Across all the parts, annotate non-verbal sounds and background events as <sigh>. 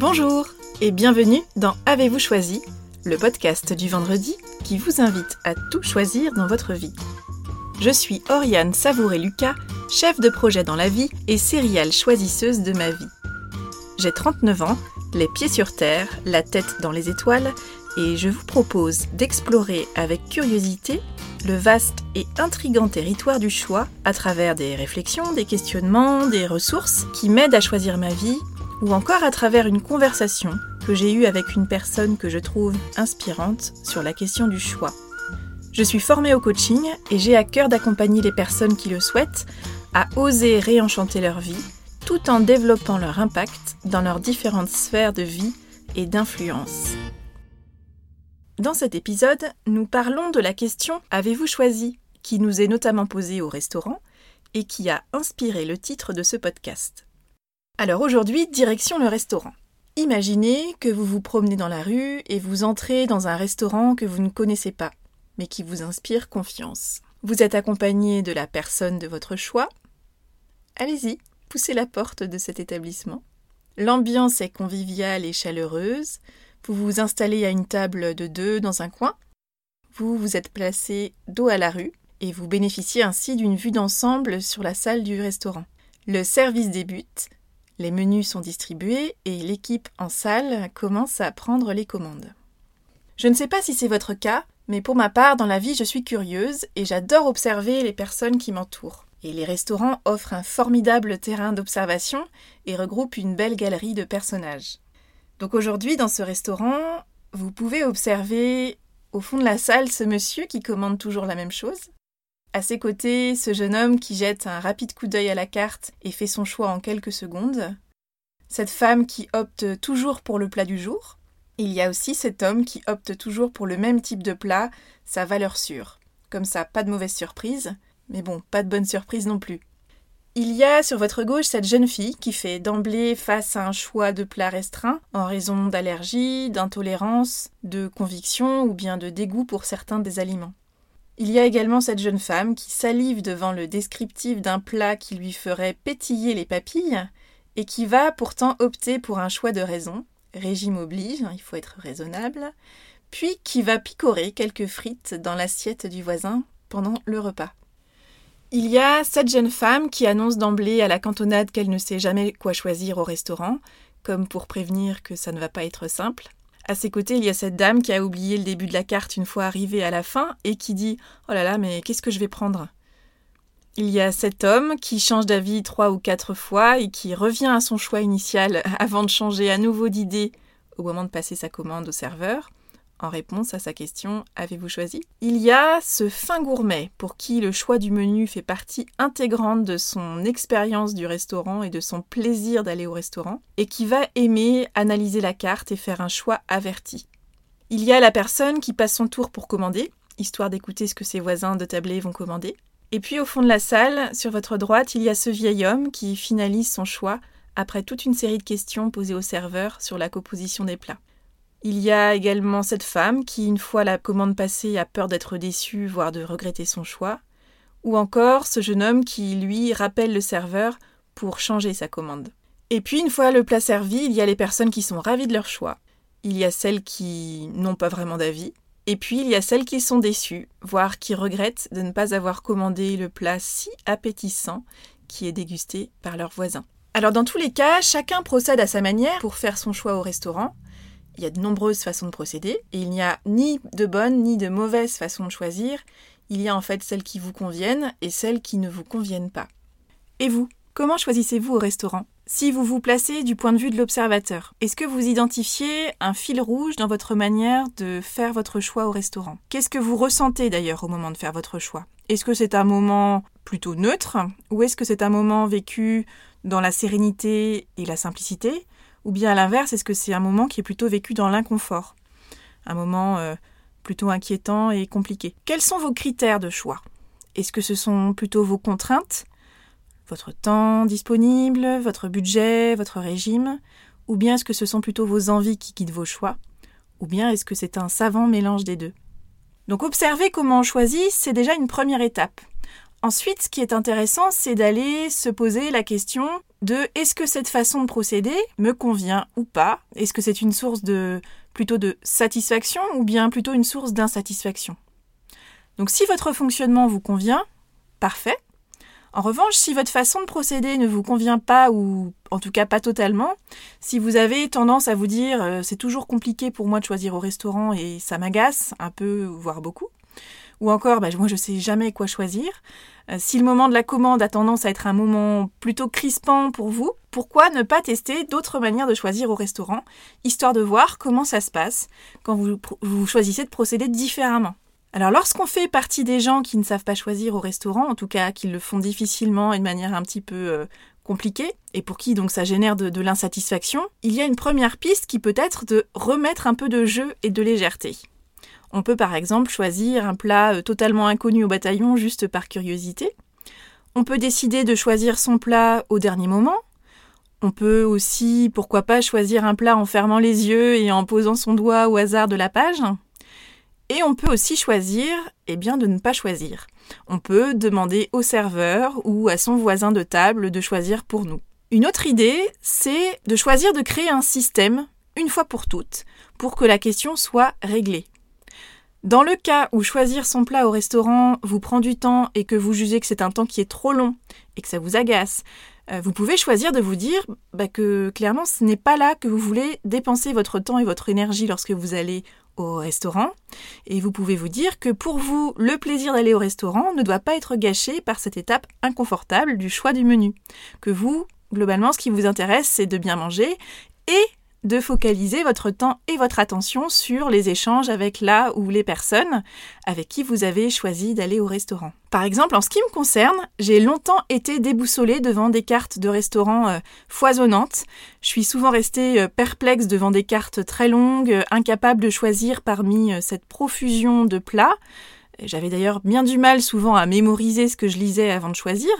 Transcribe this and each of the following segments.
Bonjour et bienvenue dans Avez-vous choisi, le podcast du vendredi qui vous invite à tout choisir dans votre vie. Je suis Oriane Savouré-Lucas, chef de projet dans la vie et céréale choisisseuse de ma vie. J'ai 39 ans, les pieds sur terre, la tête dans les étoiles, et je vous propose d'explorer avec curiosité le vaste et intrigant territoire du choix à travers des réflexions, des questionnements, des ressources qui m'aident à choisir ma vie, ou encore à travers une conversation que j'ai eue avec une personne que je trouve inspirante sur la question du choix. Je suis formée au coaching et j'ai à cœur d'accompagner les personnes qui le souhaitent à oser réenchanter leur vie tout en développant leur impact dans leurs différentes sphères de vie et d'influence. Dans cet épisode, nous parlons de la question Avez-vous choisi? qui nous est notamment posée au restaurant et qui a inspiré le titre de ce podcast. Alors aujourd'hui, direction le restaurant. Imaginez que vous vous promenez dans la rue et vous entrez dans un restaurant que vous ne connaissez pas, mais qui vous inspire confiance. Vous êtes accompagné de la personne de votre choix. Allez-y, poussez la porte de cet établissement. L'ambiance est conviviale et chaleureuse. Vous vous installez à une table de deux dans un coin. Vous vous êtes placé dos à la rue et vous bénéficiez ainsi d'une vue d'ensemble sur la salle du restaurant. Le service débute les menus sont distribués et l'équipe en salle commence à prendre les commandes. Je ne sais pas si c'est votre cas, mais pour ma part, dans la vie, je suis curieuse et j'adore observer les personnes qui m'entourent. Et les restaurants offrent un formidable terrain d'observation et regroupent une belle galerie de personnages. Donc aujourd'hui, dans ce restaurant, vous pouvez observer au fond de la salle ce monsieur qui commande toujours la même chose, à ses côtés, ce jeune homme qui jette un rapide coup d'œil à la carte et fait son choix en quelques secondes. Cette femme qui opte toujours pour le plat du jour. Il y a aussi cet homme qui opte toujours pour le même type de plat, sa valeur sûre. Comme ça, pas de mauvaise surprise, mais bon, pas de bonne surprise non plus. Il y a sur votre gauche cette jeune fille qui fait d'emblée face à un choix de plat restreint en raison d'allergie, d'intolérance, de conviction ou bien de dégoût pour certains des aliments. Il y a également cette jeune femme qui salive devant le descriptif d'un plat qui lui ferait pétiller les papilles et qui va pourtant opter pour un choix de raison, régime oblige, hein, il faut être raisonnable, puis qui va picorer quelques frites dans l'assiette du voisin pendant le repas. Il y a cette jeune femme qui annonce d'emblée à la cantonade qu'elle ne sait jamais quoi choisir au restaurant, comme pour prévenir que ça ne va pas être simple. À ses côtés, il y a cette dame qui a oublié le début de la carte une fois arrivée à la fin et qui dit Oh là là, mais qu'est-ce que je vais prendre? Il y a cet homme qui change d'avis trois ou quatre fois et qui revient à son choix initial <laughs> avant de changer à nouveau d'idée au moment de passer sa commande au serveur en réponse à sa question Avez-vous choisi? Il y a ce fin gourmet pour qui le choix du menu fait partie intégrante de son expérience du restaurant et de son plaisir d'aller au restaurant, et qui va aimer analyser la carte et faire un choix averti. Il y a la personne qui passe son tour pour commander, histoire d'écouter ce que ses voisins de tablé vont commander. Et puis au fond de la salle, sur votre droite, il y a ce vieil homme qui finalise son choix après toute une série de questions posées au serveur sur la composition des plats. Il y a également cette femme qui, une fois la commande passée, a peur d'être déçue, voire de regretter son choix. Ou encore ce jeune homme qui, lui, rappelle le serveur pour changer sa commande. Et puis, une fois le plat servi, il y a les personnes qui sont ravies de leur choix. Il y a celles qui n'ont pas vraiment d'avis. Et puis, il y a celles qui sont déçues, voire qui regrettent de ne pas avoir commandé le plat si appétissant qui est dégusté par leurs voisins. Alors, dans tous les cas, chacun procède à sa manière pour faire son choix au restaurant. Il y a de nombreuses façons de procéder. Et il n'y a ni de bonnes ni de mauvaises façons de choisir. Il y a en fait celles qui vous conviennent et celles qui ne vous conviennent pas. Et vous, comment choisissez-vous au restaurant? Si vous vous placez du point de vue de l'observateur, est-ce que vous identifiez un fil rouge dans votre manière de faire votre choix au restaurant? Qu'est-ce que vous ressentez d'ailleurs au moment de faire votre choix? Est-ce que c'est un moment plutôt neutre? Ou est-ce que c'est un moment vécu dans la sérénité et la simplicité? Ou bien à l'inverse, est-ce que c'est un moment qui est plutôt vécu dans l'inconfort? Un moment euh, plutôt inquiétant et compliqué. Quels sont vos critères de choix? Est-ce que ce sont plutôt vos contraintes? Votre temps disponible, votre budget, votre régime? Ou bien est-ce que ce sont plutôt vos envies qui guident vos choix? Ou bien est-ce que c'est un savant mélange des deux? Donc observer comment on choisit, c'est déjà une première étape. Ensuite, ce qui est intéressant, c'est d'aller se poser la question de est-ce que cette façon de procéder me convient ou pas? Est-ce que c'est une source de plutôt de satisfaction ou bien plutôt une source d'insatisfaction? Donc si votre fonctionnement vous convient, parfait. En revanche, si votre façon de procéder ne vous convient pas ou en tout cas pas totalement, si vous avez tendance à vous dire euh, c'est toujours compliqué pour moi de choisir au restaurant et ça m'agace un peu voire beaucoup, ou encore, bah, moi je sais jamais quoi choisir. Euh, si le moment de la commande a tendance à être un moment plutôt crispant pour vous, pourquoi ne pas tester d'autres manières de choisir au restaurant, histoire de voir comment ça se passe quand vous, vous choisissez de procéder différemment? Alors lorsqu'on fait partie des gens qui ne savent pas choisir au restaurant, en tout cas qui le font difficilement et de manière un petit peu euh, compliquée, et pour qui donc ça génère de l'insatisfaction, il y a une première piste qui peut être de remettre un peu de jeu et de légèreté. On peut par exemple choisir un plat euh, totalement inconnu au bataillon juste par curiosité. On peut décider de choisir son plat au dernier moment. On peut aussi, pourquoi pas, choisir un plat en fermant les yeux et en posant son doigt au hasard de la page. Et on peut aussi choisir, eh bien, de ne pas choisir. On peut demander au serveur ou à son voisin de table de choisir pour nous. Une autre idée, c'est de choisir de créer un système, une fois pour toutes, pour que la question soit réglée. Dans le cas où choisir son plat au restaurant vous prend du temps et que vous jugez que c'est un temps qui est trop long et que ça vous agace, euh, vous pouvez choisir de vous dire bah, que clairement ce n'est pas là que vous voulez dépenser votre temps et votre énergie lorsque vous allez au restaurant. Et vous pouvez vous dire que pour vous, le plaisir d'aller au restaurant ne doit pas être gâché par cette étape inconfortable du choix du menu. Que vous, globalement, ce qui vous intéresse, c'est de bien manger et de focaliser votre temps et votre attention sur les échanges avec la ou les personnes avec qui vous avez choisi d'aller au restaurant. Par exemple, en ce qui me concerne, j'ai longtemps été déboussolée devant des cartes de restaurants euh, foisonnantes. Je suis souvent restée euh, perplexe devant des cartes très longues, euh, incapable de choisir parmi cette profusion de plats. J'avais d'ailleurs bien du mal souvent à mémoriser ce que je lisais avant de choisir.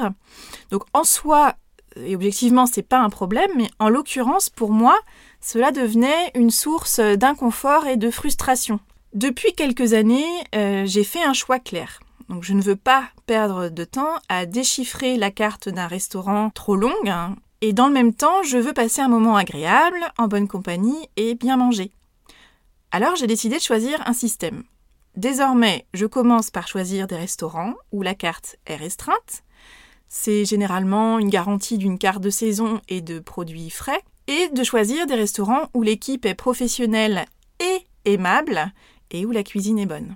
Donc en soi, et objectivement, c'est pas un problème, mais en l'occurrence, pour moi, cela devenait une source d'inconfort et de frustration. Depuis quelques années, euh, j'ai fait un choix clair. Je ne veux pas perdre de temps à déchiffrer la carte d'un restaurant trop longue, hein. et dans le même temps, je veux passer un moment agréable, en bonne compagnie et bien manger. Alors j'ai décidé de choisir un système. Désormais, je commence par choisir des restaurants où la carte est restreinte. C'est généralement une garantie d'une carte de saison et de produits frais et de choisir des restaurants où l'équipe est professionnelle et aimable et où la cuisine est bonne.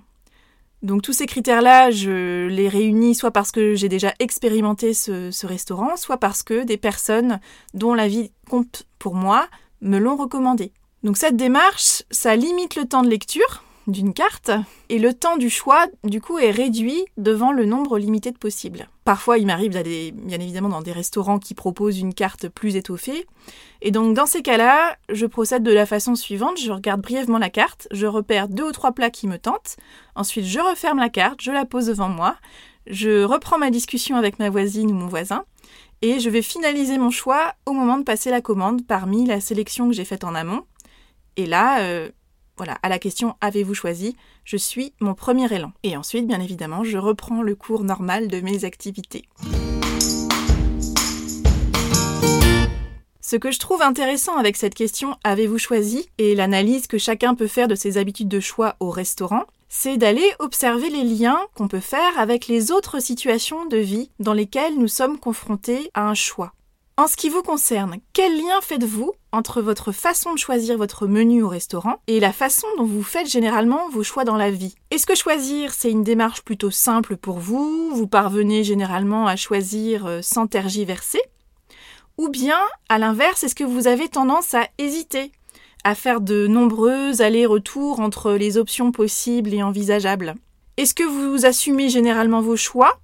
Donc tous ces critères-là, je les réunis soit parce que j'ai déjà expérimenté ce, restaurant, soit parce que des personnes dont la vie compte pour moi me l'ont recommandé. Donc cette démarche, ça limite le temps de lecture, d'une carte et le temps du choix du coup est réduit devant le nombre limité de possibles. Parfois il m'arrive d'aller bien évidemment dans des restaurants qui proposent une carte plus étoffée et donc dans ces cas-là je procède de la façon suivante, je regarde brièvement la carte, je repère deux ou trois plats qui me tentent, ensuite je referme la carte, je la pose devant moi, je reprends ma discussion avec ma voisine ou mon voisin et je vais finaliser mon choix au moment de passer la commande parmi la sélection que j'ai faite en amont. Et là, euh, voilà, à la question Avez-vous choisi? Je suis mon premier élan. Et ensuite, bien évidemment, je reprends le cours normal de mes activités. Ce que je trouve intéressant avec cette question Avez-vous choisi? et l'analyse que chacun peut faire de ses habitudes de choix au restaurant, c'est d'aller observer les liens qu'on peut faire avec les autres situations de vie dans lesquelles nous sommes confrontés à un choix. En ce qui vous concerne, quel lien faites-vous entre votre façon de choisir votre menu au restaurant et la façon dont vous faites généralement vos choix dans la vie? Est-ce que choisir, c'est une démarche plutôt simple pour vous? Vous parvenez généralement à choisir euh, sans tergiverser? Ou bien, à l'inverse, est-ce que vous avez tendance à hésiter à faire de nombreux allers-retours entre les options possibles et envisageables? Est-ce que vous assumez généralement vos choix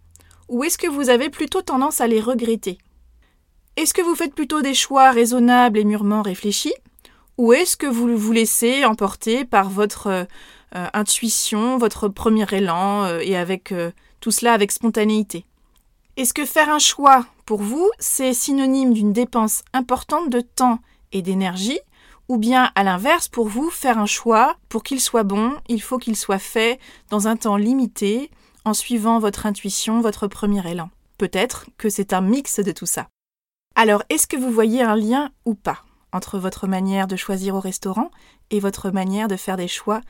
ou est-ce que vous avez plutôt tendance à les regretter? Est-ce que vous faites plutôt des choix raisonnables et mûrement réfléchis ou est-ce que vous vous laissez emporter par votre euh, euh, intuition, votre premier élan euh, et avec tout cela avec spontanéité? Est-ce que faire un choix pour vous, c'est synonyme d'une dépense importante de temps et d'énergie ou bien à l'inverse, pour vous, faire un choix, pour qu'il soit bon, il faut qu'il soit fait dans un temps limité, en suivant votre intuition, votre premier élan? Peut-être que c'est un mix de tout ça. Alors, est-ce que vous voyez un lien ou pas entre votre manière de choisir au restaurant et votre manière de faire des choix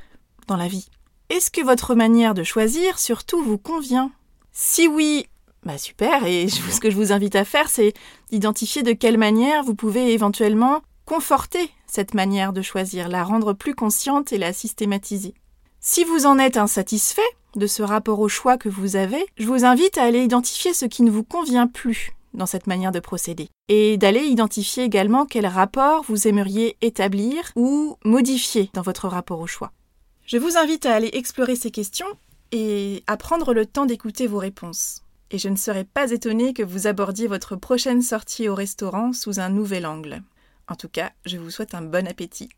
dans la vie? Est-ce que votre manière de choisir surtout vous convient? Si oui, bah super, et ce que je vous invite à faire, c'est d'identifier de quelle manière vous pouvez éventuellement conforter cette manière de choisir, la rendre plus consciente et la systématiser. Si vous en êtes insatisfait de ce rapport au choix que vous avez, je vous invite à aller identifier ce qui ne vous convient plus dans cette manière de procéder et d'aller identifier également quel rapport vous aimeriez établir ou modifier dans votre rapport au choix. Je vous invite à aller explorer ces questions et à prendre le temps d'écouter vos réponses. Et je ne serais pas étonnée que vous abordiez votre prochaine sortie au restaurant sous un nouvel angle. En tout cas, je vous souhaite un bon appétit.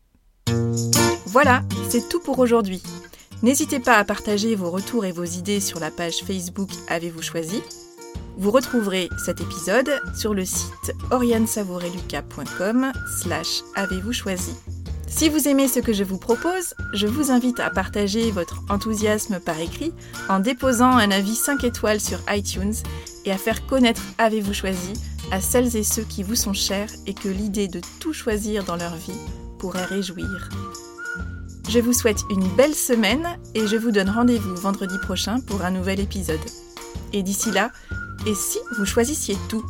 Voilà, c'est tout pour aujourd'hui. N'hésitez pas à partager vos retours et vos idées sur la page Facebook Avez-vous choisi? Vous retrouverez cet épisode sur le site oriansavoureluca.com slash Avez-vous choisi si vous aimez ce que je vous propose, je vous invite à partager votre enthousiasme par écrit en déposant un avis 5 étoiles sur iTunes et à faire connaître Avez-vous choisi à celles et ceux qui vous sont chers et que l'idée de tout choisir dans leur vie pourrait réjouir. Je vous souhaite une belle semaine et je vous donne rendez-vous vendredi prochain pour un nouvel épisode. Et d'ici là, et si vous choisissiez tout?